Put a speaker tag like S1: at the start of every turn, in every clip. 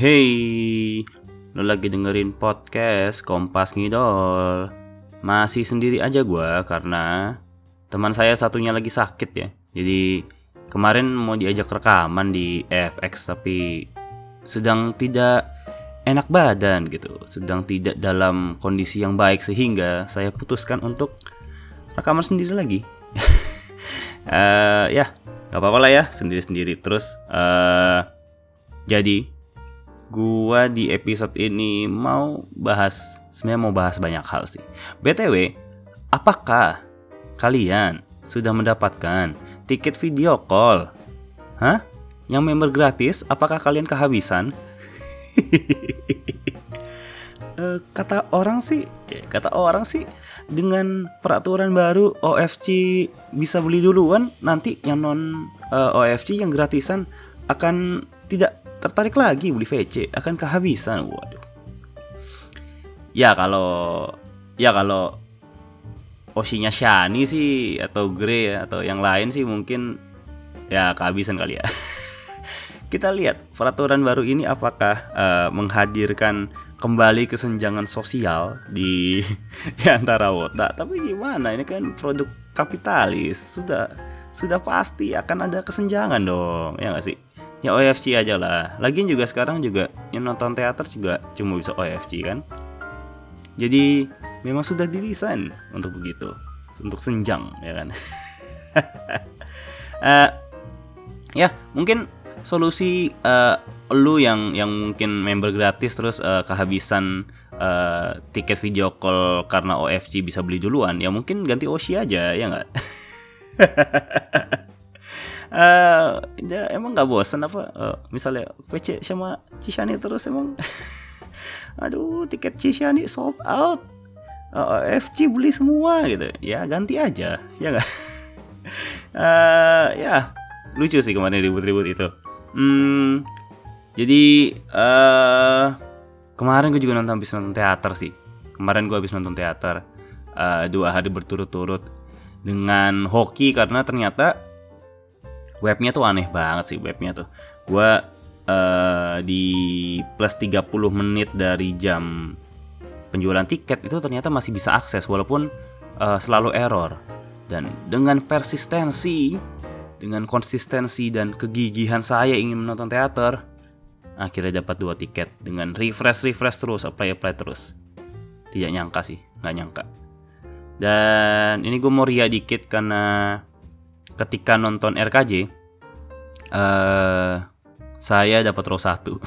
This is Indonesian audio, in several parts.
S1: Hey, lo lagi dengerin podcast Kompas Ngidol. Masih sendiri aja gua karena teman saya satunya lagi sakit ya. Jadi kemarin mau diajak rekaman di FX tapi sedang tidak enak badan gitu, sedang tidak dalam kondisi yang baik sehingga saya putuskan untuk rekaman sendiri lagi. Uh, ya, nggak apa-apa lah ya, sendiri-sendiri. Terus uh, jadi gua di episode ini mau bahas sebenarnya mau bahas banyak hal sih. BTW, apakah kalian sudah mendapatkan tiket video call? Hah? Yang member gratis, apakah kalian kehabisan? Eh, kata orang sih, kata orang sih dengan peraturan baru OFC bisa beli duluan, nanti yang non uh, eh, OFC yang gratisan akan tidak tertarik lagi beli VC akan kehabisan waduh. Ya kalau ya kalau osinya Shani sih atau Grey atau yang lain sih mungkin ya kehabisan kali ya. Kita lihat peraturan baru ini apakah uh, menghadirkan kembali kesenjangan sosial di, di antara wota. Tapi gimana ini kan produk kapitalis. Sudah sudah pasti akan ada kesenjangan dong ya nggak sih? Ya OFC aja lah. Lagian juga sekarang juga yang nonton teater juga cuma bisa OFC kan? Jadi memang sudah didesain untuk begitu. Untuk senjang ya kan? Uh, ya mungkin solusi uh, lu yang yang mungkin member gratis terus uh, kehabisan uh, tiket video call karena OFC bisa beli duluan ya mungkin ganti OC aja ya nggak? Uh, emang nggak bosan apa uh, misalnya VC sama Cishani terus emang? Aduh tiket Cishani sold out. Uh, eh, FC beli semua gitu ya ganti aja ya nggak? Uh, ya lucu sih kemarin ribut-ribut itu. Hmm, jadi uh, kemarin gue juga nonton habis nonton teater sih. Kemarin gue habis nonton teater. Uh, dua hari berturut-turut dengan hoki karena ternyata webnya tuh aneh banget sih webnya tuh. Gue uh, di plus 30 menit dari jam penjualan tiket itu ternyata masih bisa akses walaupun uh, selalu error. Dan dengan persistensi dengan konsistensi dan kegigihan saya ingin menonton teater akhirnya dapat dua tiket dengan refresh refresh terus apply apply terus. Tidak nyangka sih nggak nyangka. Dan ini gue mau ria dikit karena ketika nonton RKJ uh, eh, saya dapat row satu.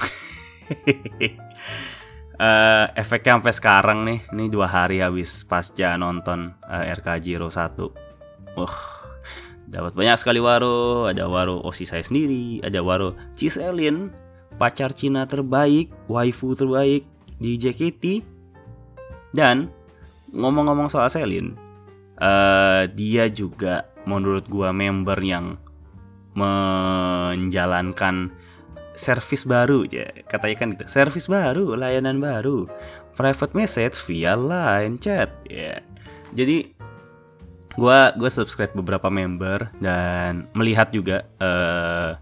S1: Uh, efeknya sampai sekarang nih ini dua hari habis pasca nonton uh, eh, RKJ row satu. Wah dapat banyak sekali waro. Ada waro osi saya sendiri ada waro Ciselin pacar Cina terbaik waifu terbaik di JKT dan ngomong-ngomong soal Selin uh, dia juga menurut gua member yang menjalankan service baru ya katakan gitu service baru layanan baru private message via line chat. Ya. Jadi gua gue subscribe beberapa member dan melihat juga uh,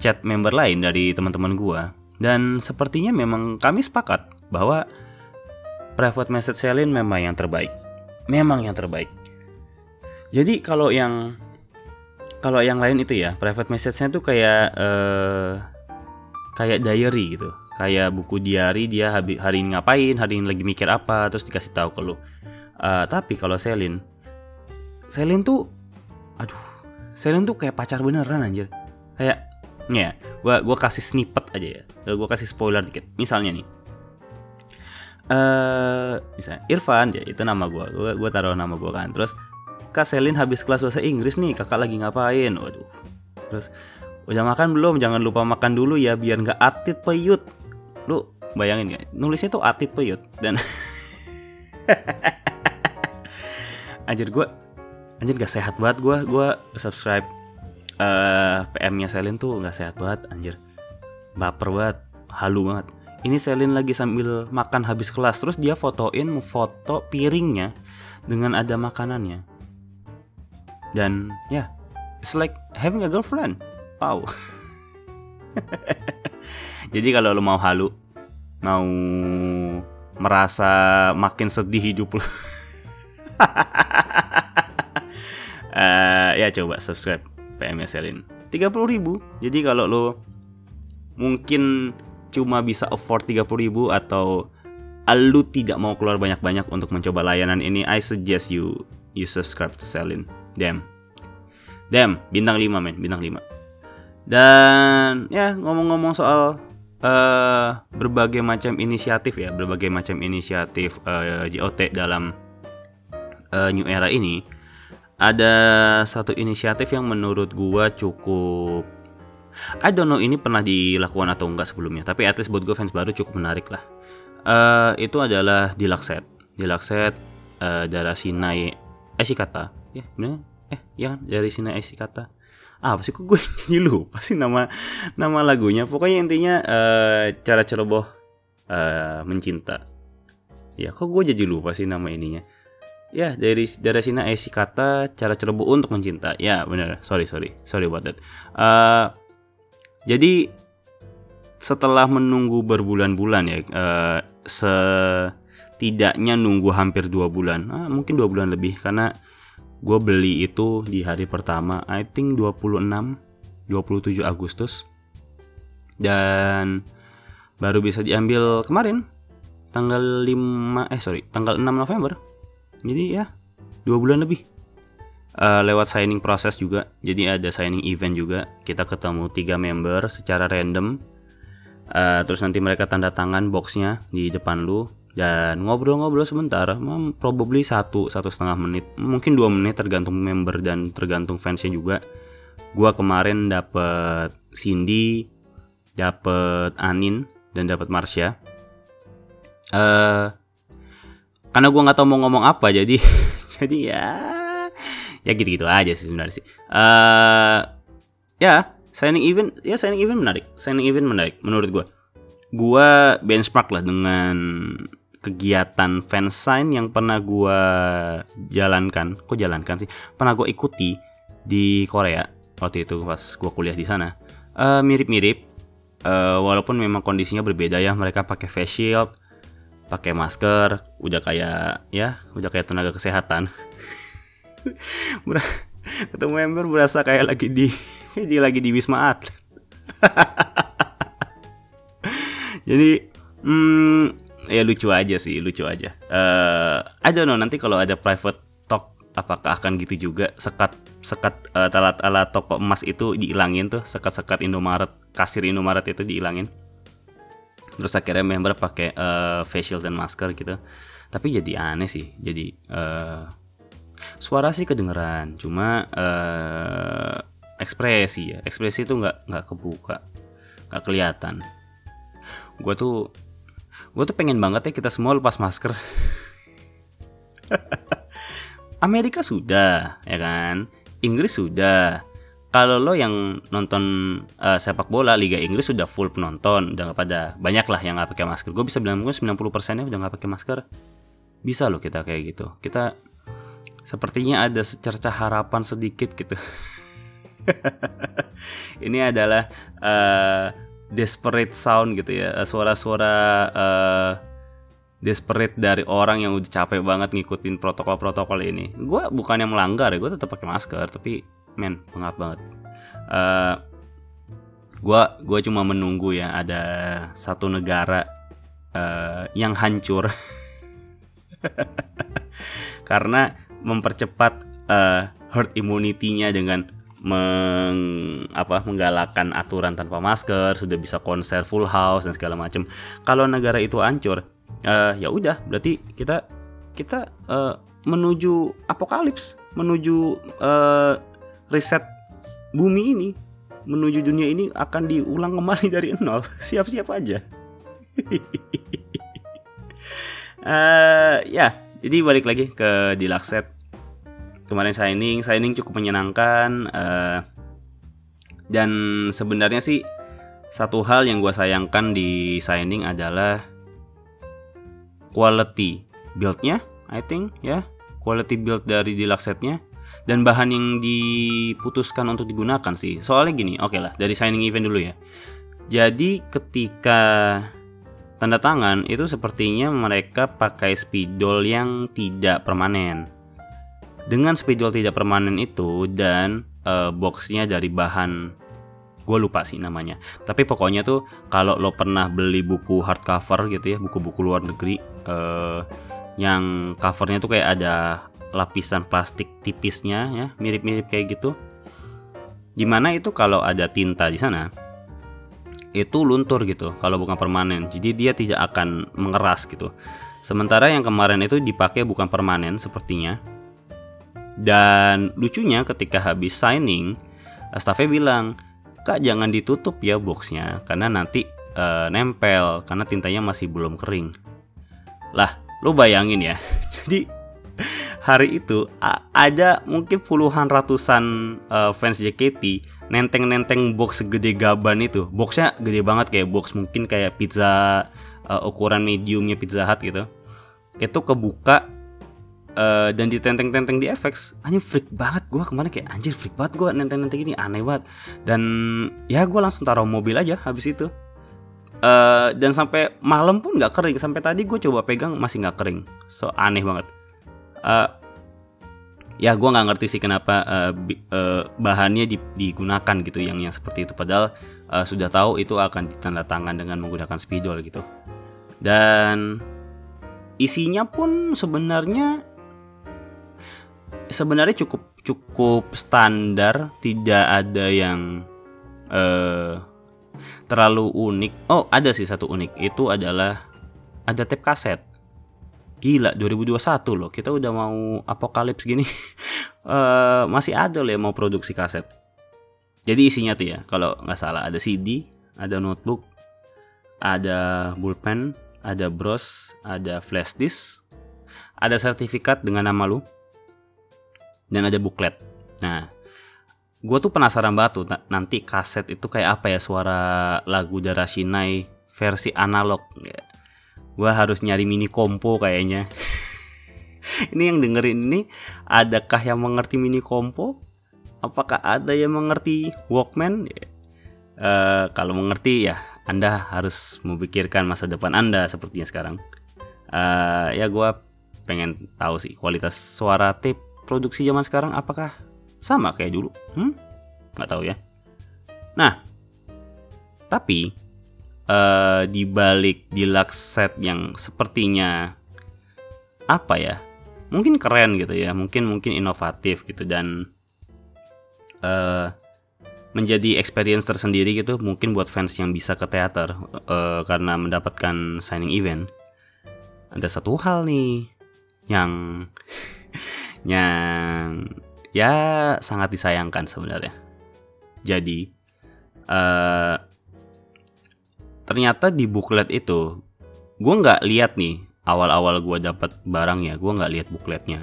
S1: chat member lain dari teman-teman gua dan sepertinya memang kami sepakat bahwa private message selling memang yang terbaik memang yang terbaik jadi kalau yang kalau yang lain itu ya private message-nya tuh kayak uh, kayak diary gitu. Kayak buku diary dia hari ini ngapain, hari ini lagi mikir apa, terus dikasih tahu ke lu. Uh, tapi kalau Selin Selin tuh aduh, Selin tuh kayak pacar beneran anjir. Kayak ya, gua gua kasih snippet aja ya. Gua kasih spoiler dikit. Misalnya nih. Eh, uh, misalnya Irfan ya itu nama gua. Gua, gua taruh nama gua kan. Terus Kak Selin habis kelas bahasa Inggris nih, kakak lagi ngapain? Waduh. Terus, udah makan belum? Jangan lupa makan dulu ya, biar nggak atit peyut. Lu bayangin ya, nulisnya tuh atit peyut. Dan anjir gue, anjir gak sehat banget gue, gue subscribe uh, eh, PM-nya Selin tuh gak sehat banget, anjir. Baper banget, halu banget. Ini Selin lagi sambil makan habis kelas, terus dia fotoin foto piringnya dengan ada makanannya dan ya yeah, it's like having a girlfriend wow jadi kalau lo mau halu mau merasa makin sedih hidup lo uh, ya coba subscribe PMS Selin 30 ribu jadi kalau lo mungkin cuma bisa afford 30 ribu atau lu tidak mau keluar banyak-banyak untuk mencoba layanan ini, I suggest you you subscribe to Selin. Damn. Damn, bintang 5 men, bintang 5. Dan ya ngomong-ngomong soal uh, berbagai macam inisiatif ya, berbagai macam inisiatif uh, eh, JOT dalam uh, new era ini, ada satu inisiatif yang menurut gua cukup I don't know ini pernah dilakukan atau enggak sebelumnya, tapi at least buat gue fans baru cukup menarik lah. Uh, itu adalah Dilakset. Dilakset uh, dari Sinai Esikata. Ya, bener? Eh, ya kan? Dari Sinai Esikata. Ah, apa sih kok gue jadi lupa sih nama nama lagunya. Pokoknya intinya uh, cara ceroboh uh, mencinta. Ya, kok gue jadi lupa sih nama ininya. Ya, dari sini esi kata cara ceroboh untuk mencinta. Ya, benar. Sorry, sorry. Sorry about that. Uh, jadi setelah menunggu berbulan-bulan ya, uh, setidaknya nunggu hampir dua bulan, ah, mungkin dua bulan lebih karena gue beli itu di hari pertama, I think 26, 27 Agustus dan baru bisa diambil kemarin tanggal 5 eh sorry tanggal 6 November jadi ya dua bulan lebih uh, lewat signing proses juga. Jadi ada signing event juga. Kita ketemu tiga member secara random. Uh, terus nanti mereka tanda tangan boxnya di depan lu dan ngobrol-ngobrol sebentar, hmm, probably satu satu setengah menit, mungkin dua menit tergantung member dan tergantung fansnya juga. Gua kemarin dapet Cindy, dapet Anin dan dapet Marsha. Uh, karena gue nggak tahu mau ngomong apa jadi jadi ya ya gitu-gitu aja sih sebenarnya sih. Uh, ya signing event ya signing event menarik, signing event menarik menurut gue. Gue benchmark lah dengan kegiatan fansign yang pernah gue jalankan, kok jalankan sih? Pernah gue ikuti di Korea waktu itu pas gue kuliah di sana. Uh, mirip-mirip, uh, walaupun memang kondisinya berbeda ya. Mereka pakai face shield, pakai masker, udah kayak ya, udah kayak tenaga kesehatan. ketemu member berasa kayak lagi di di lagi di wisma atlet. Jadi hmm, ya lucu aja sih lucu aja. Uh, I don't know nanti kalau ada private talk apakah akan gitu juga? Sekat sekat uh, alat-alat toko emas itu dihilangin tuh sekat-sekat Indomaret kasir Indomaret itu dihilangin terus akhirnya member pakai uh, facial dan masker gitu. Tapi jadi aneh sih jadi uh, suara sih kedengeran. Cuma uh, ekspresi ya. Ekspresi itu nggak nggak kebuka nggak kelihatan. Gue tuh gue tuh pengen banget ya kita semua lepas masker. Amerika sudah ya kan? Inggris sudah kalau lo yang nonton uh, sepak bola Liga Inggris sudah full penonton udah pada banyak lah yang nggak pakai masker gue bisa bilang gue 90% nya udah nggak pakai masker bisa lo kita kayak gitu kita Sepertinya ada secercah harapan sedikit gitu. Ini adalah uh, desperate sound gitu ya, suara-suara uh, desperate dari orang yang udah capek banget ngikutin protokol-protokol ini. Gue yang melanggar ya, gue tetap pakai masker, tapi men pengap banget. Uh, gue gue cuma menunggu ya ada satu negara uh, yang hancur karena mempercepat uh, herd immunity-nya dengan meng, apa menggalakkan aturan tanpa masker, sudah bisa konser full house dan segala macam. Kalau negara itu hancur, uh, ya udah berarti kita kita uh, menuju apokalips, menuju uh, riset bumi ini, menuju dunia ini akan diulang kembali dari nol. Siap-siap aja. uh, ya, jadi balik lagi ke Dilakset. Kemarin signing, signing cukup menyenangkan. Uh, dan sebenarnya sih satu hal yang gue sayangkan di signing adalah quality buildnya, I think ya, quality build dari Dilaksetnya. Dan bahan yang diputuskan untuk digunakan sih. Soalnya gini, oke okay lah dari signing event dulu ya. Jadi ketika tanda tangan itu sepertinya mereka pakai spidol yang tidak permanen. Dengan spidol tidak permanen itu dan uh, boxnya dari bahan gue lupa sih namanya tapi pokoknya tuh kalau lo pernah beli buku hardcover gitu ya buku-buku luar negeri uh, yang covernya tuh kayak ada lapisan plastik tipisnya ya mirip-mirip kayak gitu. Di mana itu kalau ada tinta di sana itu luntur gitu kalau bukan permanen. Jadi dia tidak akan mengeras gitu. Sementara yang kemarin itu dipakai bukan permanen sepertinya. Dan lucunya ketika habis signing staffnya bilang kak jangan ditutup ya boxnya karena nanti uh, nempel karena tintanya masih belum kering. Lah lo bayangin ya. Jadi hari itu ada mungkin puluhan ratusan uh, fans JKT nenteng-nenteng box segede gaban itu. Boxnya gede banget kayak box mungkin kayak pizza uh, ukuran mediumnya Pizza Hut gitu. Itu kebuka uh, dan ditenteng-tenteng di FX. Anjir freak banget gue ke mana kayak anjir freak banget gue nenteng-nenteng ini aneh banget. Dan ya gue langsung taruh mobil aja habis itu. Uh, dan sampai malam pun nggak kering sampai tadi gue coba pegang masih nggak kering so aneh banget uh, ya gue nggak ngerti sih kenapa uh, uh, bahannya digunakan gitu yang yang seperti itu. Padahal uh, sudah tahu itu akan ditandatangan dengan menggunakan spidol gitu. Dan isinya pun sebenarnya sebenarnya cukup cukup standar tidak ada yang uh, terlalu unik. Oh ada sih satu unik. Itu adalah ada tape kaset Gila 2021 loh. Kita udah mau apokalips gini. Uh, Masih ada loh yang mau produksi kaset. Jadi isinya tuh ya kalau nggak salah ada CD Ada notebook Ada bullpen Ada bros Ada flash disk Ada sertifikat dengan nama lu Dan ada booklet. Nah gue tuh penasaran banget tuh nanti kaset itu kayak apa ya suara lagu Dara Shinai versi analog gue harus nyari mini kompo kayaknya. Ini yang dengerin ini adakah yang mengerti mini kompo? Apakah ada yang mengerti Walkman? Uh, kalau mengerti ya anda harus memikirkan masa depan anda sepertinya sekarang. Uh, ya gue pengen tahu sih kualitas suara tape produksi zaman sekarang apakah sama kayak dulu? Hmm? Nggak tahu ya. Nah tapi uh, di balik deluxe set yang sepertinya apa ya? Mungkin keren gitu ya mungkin mungkin inovatif gitu dan uh, menjadi experience tersendiri gitu mungkin buat fans yang bisa ke teater uh, karena mendapatkan signing event. Ada satu hal nih yang yang ya sangat disayangkan sebenarnya. Jadi uh, ternyata di booklet itu gue nggak lihat nih awal-awal gue dapat barang ya gue nggak lihat bookletnya.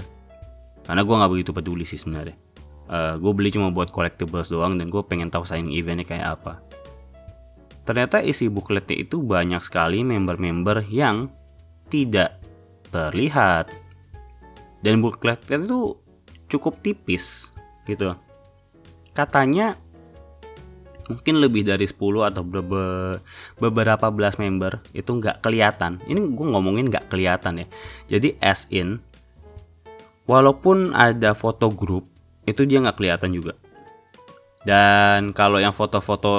S1: Karena gue nggak begitu peduli sih sebenarnya. Uh, gue beli cuma buat collectibles doang dan gue pengen tahu signing eventnya kayak apa. Ternyata isi bookletnya itu banyak sekali member-member yang tidak terlihat. Dan bookletnya itu cukup tipis gitu. Katanya mungkin lebih dari 10 atau beberapa belas member itu nggak kelihatan. Ini gue ngomongin nggak kelihatan ya. Jadi as in, walaupun ada foto grup, itu dia nggak kelihatan juga. Dan kalau yang foto-foto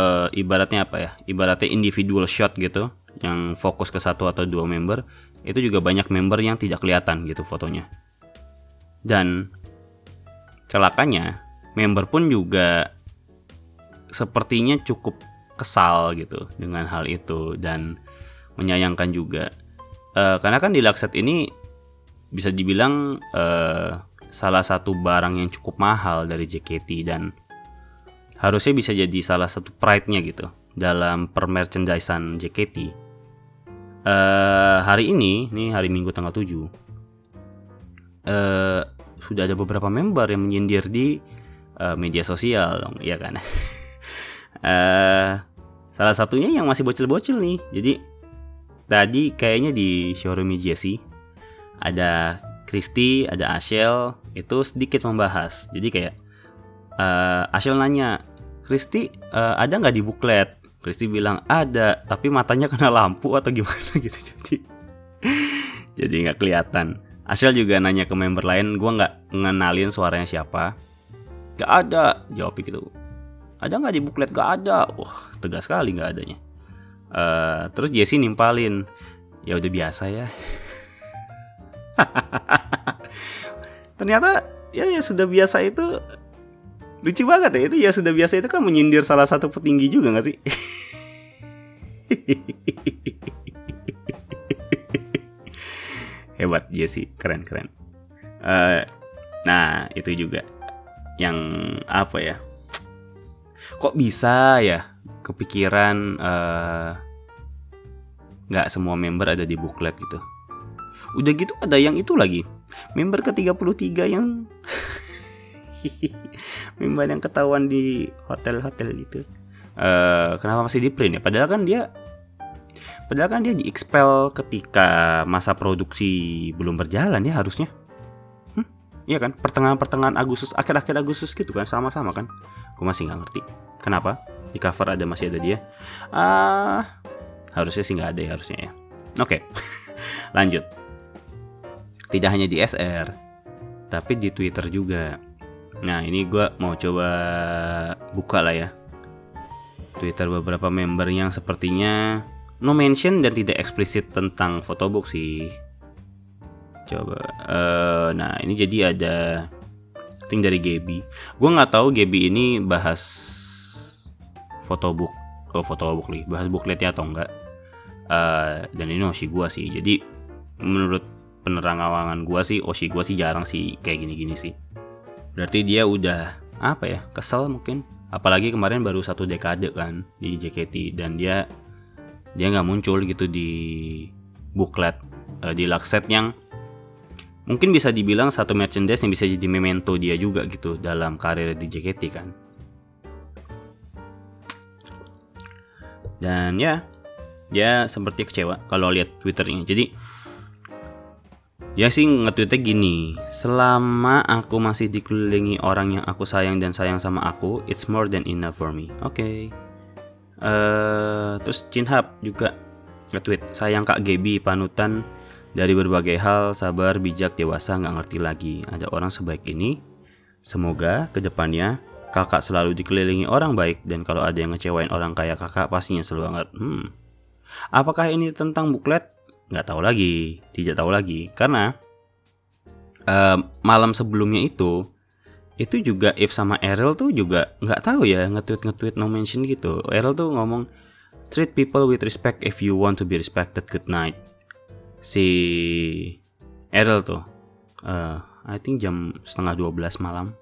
S1: uh, ibaratnya apa ya? Ibaratnya individual shot gitu, yang fokus ke satu atau dua member, itu juga banyak member yang tidak kelihatan gitu fotonya. Dan celakanya, member pun juga sepertinya cukup kesal gitu dengan hal itu dan menyayangkan juga uh, karena kan di Lakset ini bisa dibilang uh, salah satu barang yang cukup mahal dari JKT dan harusnya bisa jadi salah satu pride-nya gitu dalam permerchandisan JKT. Uh, eh, hari ini, nih hari Minggu tanggal 7 uh, sudah ada beberapa member yang menyindir di uh, media sosial, ya kan? uh, salah satunya yang masih bocil-bocil nih jadi tadi kayaknya di showroom Jesse ada Kristi, ada Ashel, itu sedikit membahas. Jadi kayak uh, Ashel nanya, Kristi uh, ada nggak di buklet? Kristi bilang ada, tapi matanya kena lampu atau gimana gitu. Jadi jadi nggak kelihatan. Ashel juga nanya ke member lain, gue nggak ngenalin suaranya siapa. Gak ada, jawab gitu. Ada nggak di buklet? Gak ada. Wah, tegas sekali nggak adanya. Uh, terus Jesse nimpalin, ya udah biasa ya. Ternyata ya, ya sudah biasa itu lucu banget ya itu ya sudah biasa itu kan menyindir salah satu petinggi juga gak sih? Hebat Jesse, keren keren. Uh, nah itu juga yang apa ya? Kok bisa ya kepikiran uh, nggak semua member ada di buklet gitu? Udah gitu ada yang itu lagi. Member ke-33 yang member yang ketahuan di hotel-hotel gitu. Uh, kenapa masih di print ya? Padahal kan dia Padahal kan dia di expel ketika masa produksi belum berjalan ya harusnya. Hmm? Iya kan? Pertengahan-pertengahan Agustus, akhir-akhir Agustus gitu kan sama-sama kan? Gue masih nggak ngerti. Kenapa? Di cover ada masih ada dia. Ah, harusnya sih nggak ada ya harusnya ya. Oke. Okay. Lanjut tidak hanya di SR tapi di Twitter juga nah ini gue mau coba buka lah ya Twitter beberapa member yang sepertinya no mention dan tidak eksplisit tentang photobook sih coba uh, nah ini jadi ada thing dari Gaby. Gue nggak tahu Gaby ini bahas photobook oh photobook nih bahas bookletnya atau enggak uh, dan ini masih gue sih. Jadi menurut penerang awangan gua sih Oshi gua sih jarang sih kayak gini-gini sih. Berarti dia udah apa ya kesel mungkin. Apalagi kemarin baru satu dekade kan di JKT dan dia dia nggak muncul gitu di booklet uh, di set yang mungkin bisa dibilang satu merchandise yang bisa jadi memento dia juga gitu dalam karir di JKT kan dan ya dia seperti kecewa kalau lihat twitternya jadi Ya sih nge-tweetnya gini, selama aku masih dikelilingi orang yang aku sayang dan sayang sama aku, it's more than enough for me. Oke. Okay. Uh, eh, terus Cinhap juga nge-tweet, sayang Kak Gebi panutan dari berbagai hal, sabar, bijak, dewasa, nggak ngerti lagi. Ada orang sebaik ini. Semoga ke depannya kakak selalu dikelilingi orang baik dan kalau ada yang ngecewain orang kayak kakak pastinya selalu banget. Hmm. Apakah ini tentang buklet? nggak tahu lagi tidak tahu lagi karena uh, malam sebelumnya itu itu juga If sama Errol tuh juga nggak tahu ya nge-tweet nge-tweet no mention gitu Errol tuh ngomong treat people with respect if you want to be respected good night si Errol tuh uh, I think jam setengah 12 malam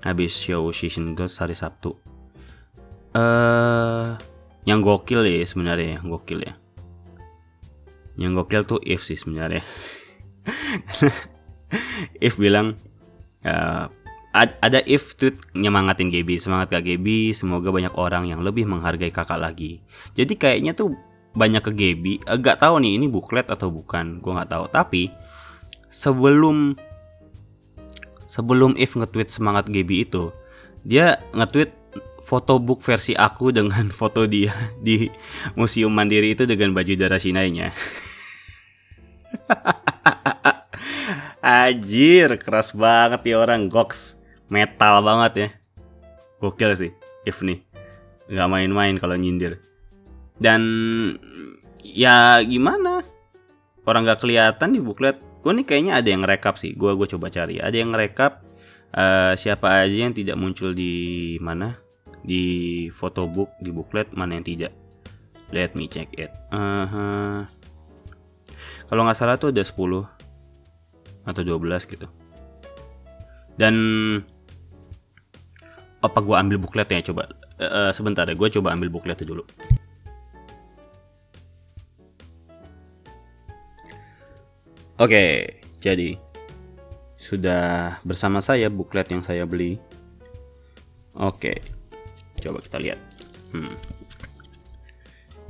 S1: habis show season girls hari Sabtu. Eh uh, yang gokil ya sebenarnya yang gokil ya. Yang gokil tuh if sih sebenarnya. If bilang uh, ada if tweet nyemangatin Gaby semangat kak Gaby semoga banyak orang yang lebih menghargai kakak lagi. Jadi kayaknya tuh banyak ke Gaby agak tahu nih ini buklet atau bukan gue nggak tahu tapi sebelum sebelum if nge-tweet semangat Gaby itu dia nge-tweet foto book versi aku dengan foto dia di museum mandiri itu dengan baju darah Sinainya Ajir, keras banget ya orang Gox. Metal banget ya. Gokil sih, If nih. Gak main-main kalau nyindir. Dan ya gimana? Orang gak kelihatan di buklet. Gue nih kayaknya ada yang rekap sih. Gue gue coba cari. Ada yang rekap uh, siapa aja yang tidak muncul di mana? Di photobook, di buklet, mana yang tidak. Let me check it. Uh -huh. Kalau nggak salah tuh ada 10 atau 12 gitu. Dan apa gue ambil bukletnya coba? Uh, sebentar ya, gue coba ambil bukletnya dulu. Oke, jadi sudah bersama saya buklet yang saya beli. Oke, coba kita lihat. Hmm.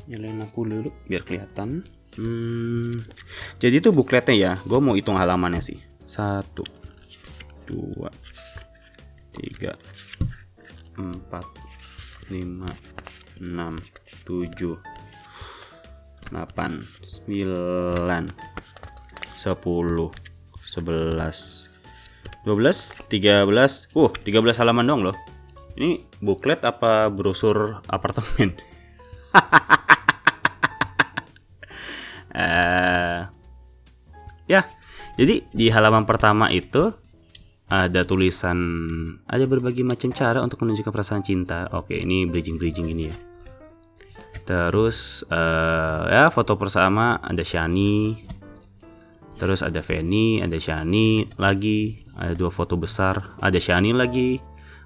S1: Nyalain lampu dulu biar kelihatan. Hmm, jadi itu bukletnya ya. Gue mau hitung halamannya sih. satu dua tiga empat lima enam tujuh delapan sembilan sepuluh sebelas dua belas tiga belas uh tiga belas halaman dong loh ini buklet apa brosur apartemen uh, ya jadi di halaman pertama itu ada tulisan ada berbagai macam cara untuk menunjukkan perasaan cinta. Oke, ini bridging-bridging gini ya. Terus uh, ya foto pertama ada Shani. Terus ada Feni, ada Shani lagi, ada dua foto besar, ada Shani lagi,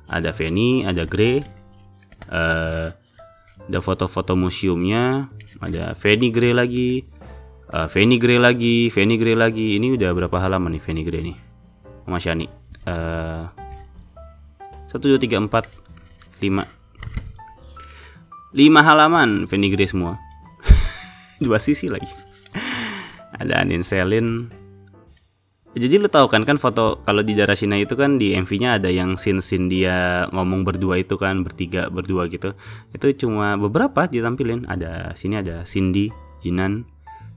S1: ada Feni, ada Grey. Uh, ada foto-foto museumnya, ada Feni Grey lagi, uh, Fanny Gray lagi, Fanny Gray lagi. Ini udah berapa halaman nih Fanny Gray nih? Sama Shani. Uh, satu dua tiga empat lima lima halaman Fanny Gray semua. Dua sisi lagi. Ada Anin Selin. Jadi lu tahu kan kan foto kalau di daerah Cina itu kan di MV-nya ada yang scene-scene dia ngomong berdua itu kan bertiga berdua gitu. Itu cuma beberapa ditampilin. Ada sini ada Cindy, Jinan,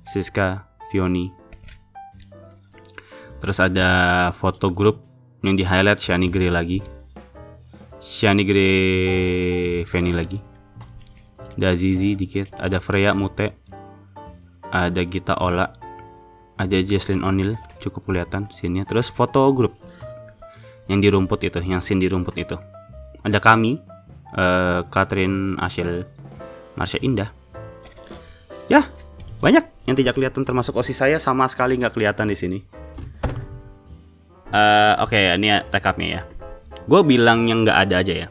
S1: Siska Fioni. Terus ada foto grup yang di highlight Shani Gray lagi. Shani Gray Fanny lagi. Ada Zizi dikit, ada Freya Mute. Ada Gita Ola. Ada Jesslyn O'Neil cukup kelihatan sini. Terus foto grup yang di rumput itu, yang scene di rumput itu. Ada kami, uh, Catherine Marsha Indah. Ya, banyak yang tidak kelihatan termasuk osis saya sama sekali nggak kelihatan di sini. Uh, Oke, okay, ini rekapnya ya. Gue bilang yang nggak ada aja ya.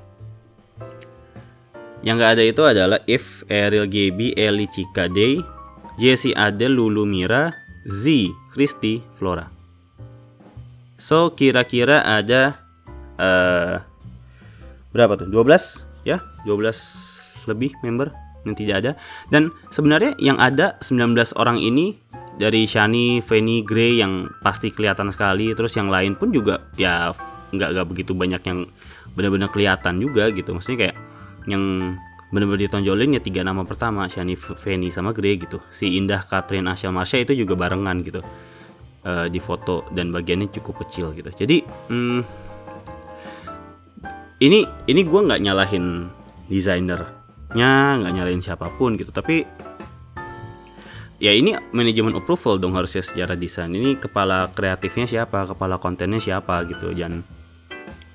S1: Yang nggak ada itu adalah If, Ariel GB, Eli Cika Day, Jesse Adel, Lulu Mira, Z, Christy, Flora. So kira-kira ada uh, berapa tuh? 12 ya? 12 lebih member yang tidak ada dan sebenarnya yang ada 19 orang ini dari Shani, Fanny, Gray yang pasti kelihatan sekali terus yang lain pun juga ya nggak nggak begitu banyak yang benar-benar kelihatan juga gitu maksudnya kayak yang benar-benar ditonjolin ya tiga nama pertama Shani, Fanny sama Gray gitu. Si Indah, Catherine, Asya, Marsha itu juga barengan gitu uh, di foto dan bagiannya cukup kecil gitu. Jadi hmm, ini ini gue nggak nyalahin desainer nya nggak nyalain siapa pun gitu. Tapi ya ini manajemen approval dong harusnya secara desain. Ini kepala kreatifnya siapa kepala kontennya siapa gitu. Dan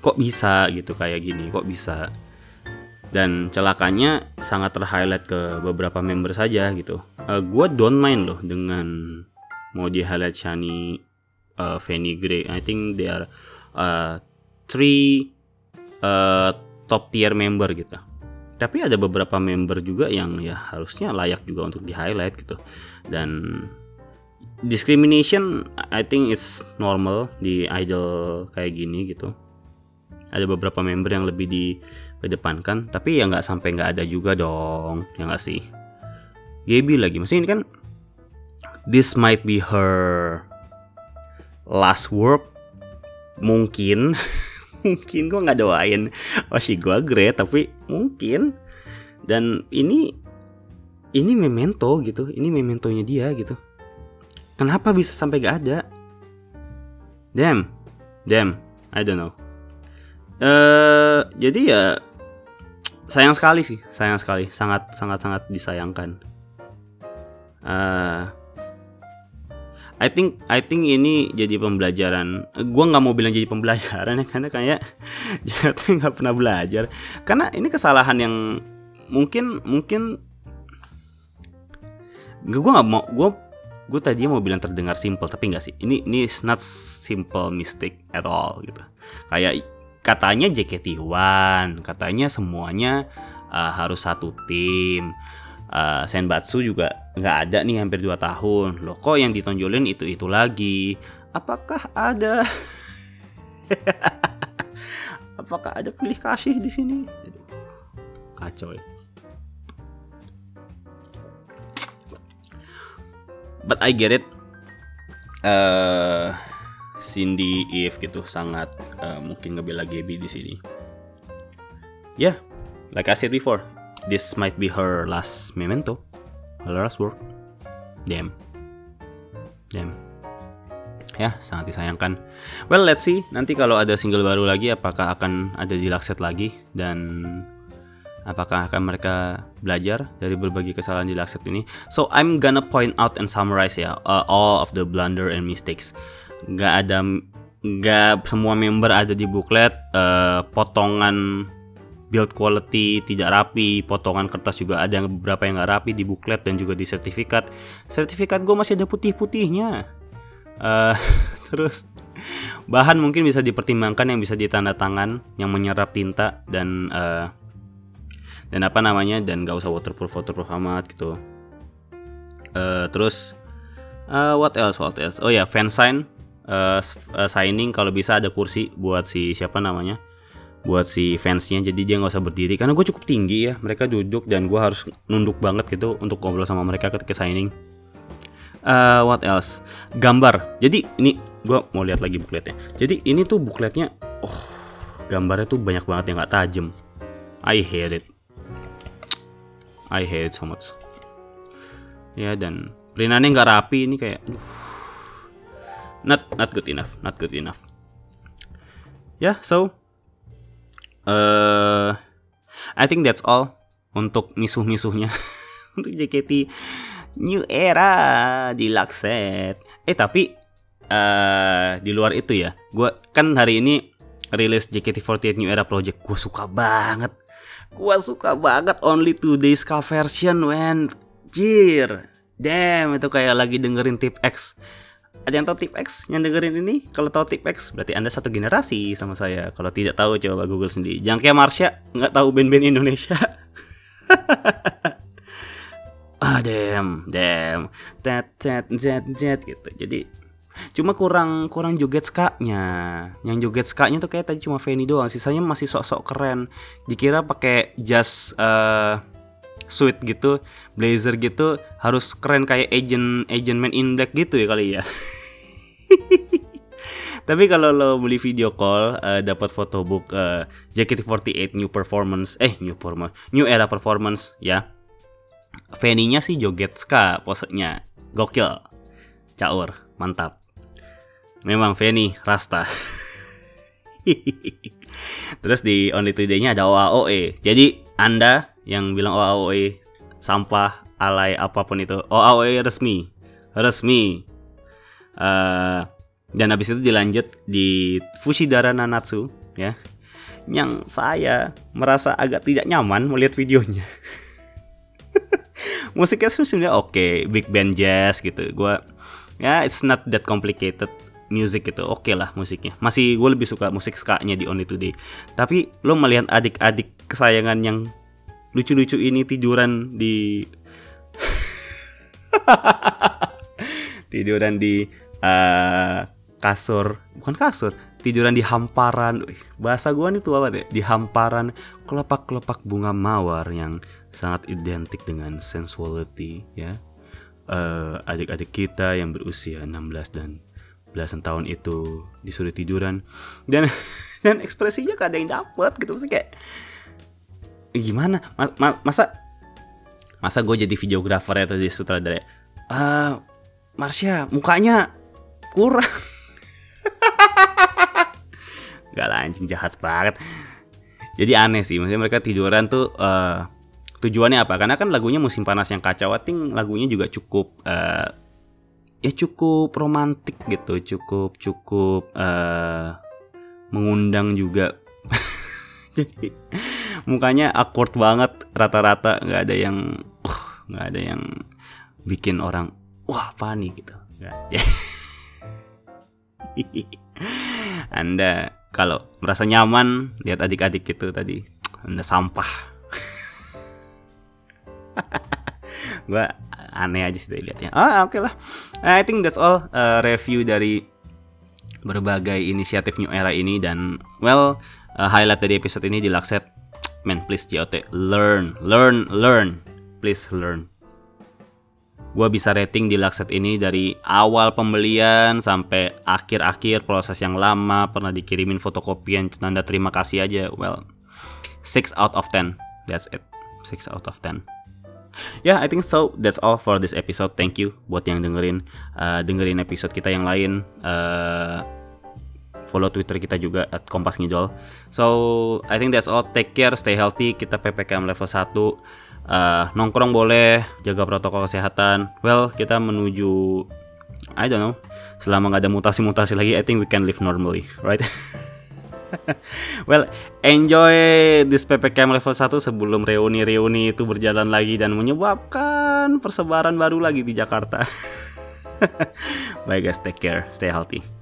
S1: kok bisa gitu kayak gini kok bisa dan celakanya sangat terhighlight ke beberapa member saja gitu. Uh, eh, gue don't mind loh dengan mau di highlight Shani uh, Fanny Gray. I think they are uh, three uh, top tier member gitu. Tapi ada beberapa member juga yang ya harusnya layak juga untuk di highlight gitu. Dan discrimination I think it's normal di idol kayak gini gitu. Ada beberapa member yang lebih di kedepankan. Tapi ya nggak sampai nggak ada juga dong ya nggak sih? Gaby lagi maksudnya ini kan this might be her last work. Mungkin mungkin gue nggak doain. Oshi gue great tapi mungkin. Dan ini ini memento gitu ini mementonya dia gitu. Kenapa bisa sampai gak ada? Damn damn I don't know. Uh, jadi ya sayang sekali sih sayang sekali sangat sangat sangat disayangkan uh, I think I think ini jadi pembelajaran. Gua nggak mau bilang jadi pembelajaran ya karena kayak jatuh nggak pernah belajar. Karena ini kesalahan yang mungkin mungkin gue nggak mau gue gue tadi mau bilang terdengar simple tapi nggak sih ini ini not simple mistake at all gitu kayak katanya JKT1 katanya semuanya uh, harus satu tim. Uh, Senbatsu juga nggak ada nih hampir 2 tahun. Loh kok yang ditonjolin itu itu lagi? Apakah ada? Apakah ada pilih kasih di sini? Kacau ya. But I get it. Uh, Cindy Eve gitu sangat uh, mungkin ngebela Gaby di sini. Ya, yeah, like I said before, this might be her last memento, her last work. Damn, damn. Ya, sangat disayangkan. Well, let's see. Nanti kalau ada single baru lagi, apakah akan ada di Lakset lagi dan apakah akan mereka belajar dari berbagai kesalahan di Lakset ini? So I'm gonna point out and summarize ya uh, all of the blunder and mistakes. Gak ada, gak semua member ada di booklet. Uh, potongan build quality tidak rapi, potongan kertas juga ada yang beberapa yang nggak rapi di booklet dan juga di sertifikat. Sertifikat gue masih ada putih-putihnya. Uh, terus bahan mungkin bisa dipertimbangkan yang bisa ditanda tangan, yang menyerap tinta dan uh, dan apa namanya dan gak usah waterproof waterproof amat gitu. Uh, terus uh, what else what else? Oh ya yeah, fan sign uh, signing kalau bisa ada kursi buat si siapa namanya buat si fansnya. Jadi dia nggak usah berdiri karena gue cukup tinggi ya mereka duduk dan gue harus nunduk banget gitu untuk ngobrol sama mereka ketika signing. Uh, what else? Gambar. Jadi ini gue mau lihat lagi bukletnya. Jadi ini tuh bukletnya oh gambarnya tuh banyak banget yang nggak tajam. I hate it. I hate it so much. Ya dan perintannya nggak rapi ini kayak aduh, not not good enough not good enough. Ya yeah, so uh, I think that's all untuk misuh-misuhnya. Untuk JKT New Era di Lakset. Eh tapi uh, di luar itu ya, gue kan hari ini rilis JKT48 New Era Project. Gue suka banget, gue suka banget Only Two Days cover version, when Jir, damn itu kayak lagi dengerin Tip X ada yang tahu tip X yang dengerin ini? Kalau tahu tip X berarti Anda satu generasi sama saya. Kalau tidak tahu coba Google sendiri. Jangan kayak Marsha nggak tahu band-band Indonesia. ah damn, damn. Tet tet jet jet gitu. Jadi cuma kurang kurang joget ska-nya. Yang joget ska-nya tuh kayak tadi cuma Fanny doang. Sisanya masih sok-sok keren. Dikira pakai jas uh, suit gitu, blazer gitu harus keren kayak agent agent man in black gitu ya kali ya. Tapi kalau lo beli video call uh, dapat photobook uh, JKT48 new performance eh new performance new era performance ya. Fanny-nya sih joget ska posenya. Gokil. Caur, mantap. Memang Fanny rasta. Terus di Only Today-nya ada OAOE. Jadi Anda yang bilang OAOE sampah alay apa pun itu OAOE resmi. Resmi. Uh, dan habis itu dilanjut di Fushidara Nanatsu ya. Yang saya merasa agak tidak nyaman melihat videonya. Musiknya sebenarnya oke okay, big band jazz gitu. Gue ya it's not that complicated music gitu oke okay lah musiknya. Masih gue lebih suka musik ska nya di Only Today. Tapi lo melihat adik-adik kesayangan yang lucu-lucu ini tiduran di tiduran di uh, kasur. Bukan kasur tiduran di hamparan. Bahasa gua nih tua banget ya. Di hamparan kelopak-kelopak bunga mawar yang sangat identik dengan sensuality ya. Uh, adik-adik kita yang berusia 16 dan belasan tahun itu disuruh tiduran. Dan dan ekspresinya kadang dapet gitu. Maksudnya kayak gimana? Ma ma masa masa gue jadi videografer atau jadi sutradara? Uh, Marsha mukanya kurang. Gak lah anjing jahat banget. Jadi aneh sih maksudnya mereka tiduran tuh uh, tujuannya apa? Karena kan lagunya musim panas yang kacau ting lagunya juga cukup uh, ya cukup romantik gitu cukup cukup uh, mengundang juga. Jadi mukanya awkward banget rata-rata nggak ada yang uh, nggak ada yang bikin orang wah funny gitu. Nggak anda kalau merasa nyaman lihat adik-adik itu tadi anda sampah. Gue aneh aja sih lihatnya ah oke okay lah. I think that's all uh, review dari berbagai inisiatif New Era ini dan well uh, highlight dari episode ini di Lakset man please JOT learn learn learn. Please learn. Gue bisa rating di Lakset ini dari awal pembelian sampai akhir-akhir proses yang lama pernah dikirimin fotokopian tanda terima kasih aja. Well 6 out of 10 that's it. 6 out of 10 Ya, yeah, I think so. That's all for this episode. Thank you buat yang dengerin uh, dengerin episode kita yang lain. Uh, follow Twitter kita juga at Kompas Ngijol. So, I think that's all. Take care, stay healthy. Kita PPKM level 1 uh, nongkrong boleh, jaga protokol kesehatan. Well, kita menuju I don't know. Selama nggak ada mutasi-mutasi lagi, I think we can live normally, right? well, enjoy this PPKM level 1 sebelum reuni-reuni itu berjalan lagi dan menyebabkan persebaran baru lagi di Jakarta. Bye guys, take care, stay healthy.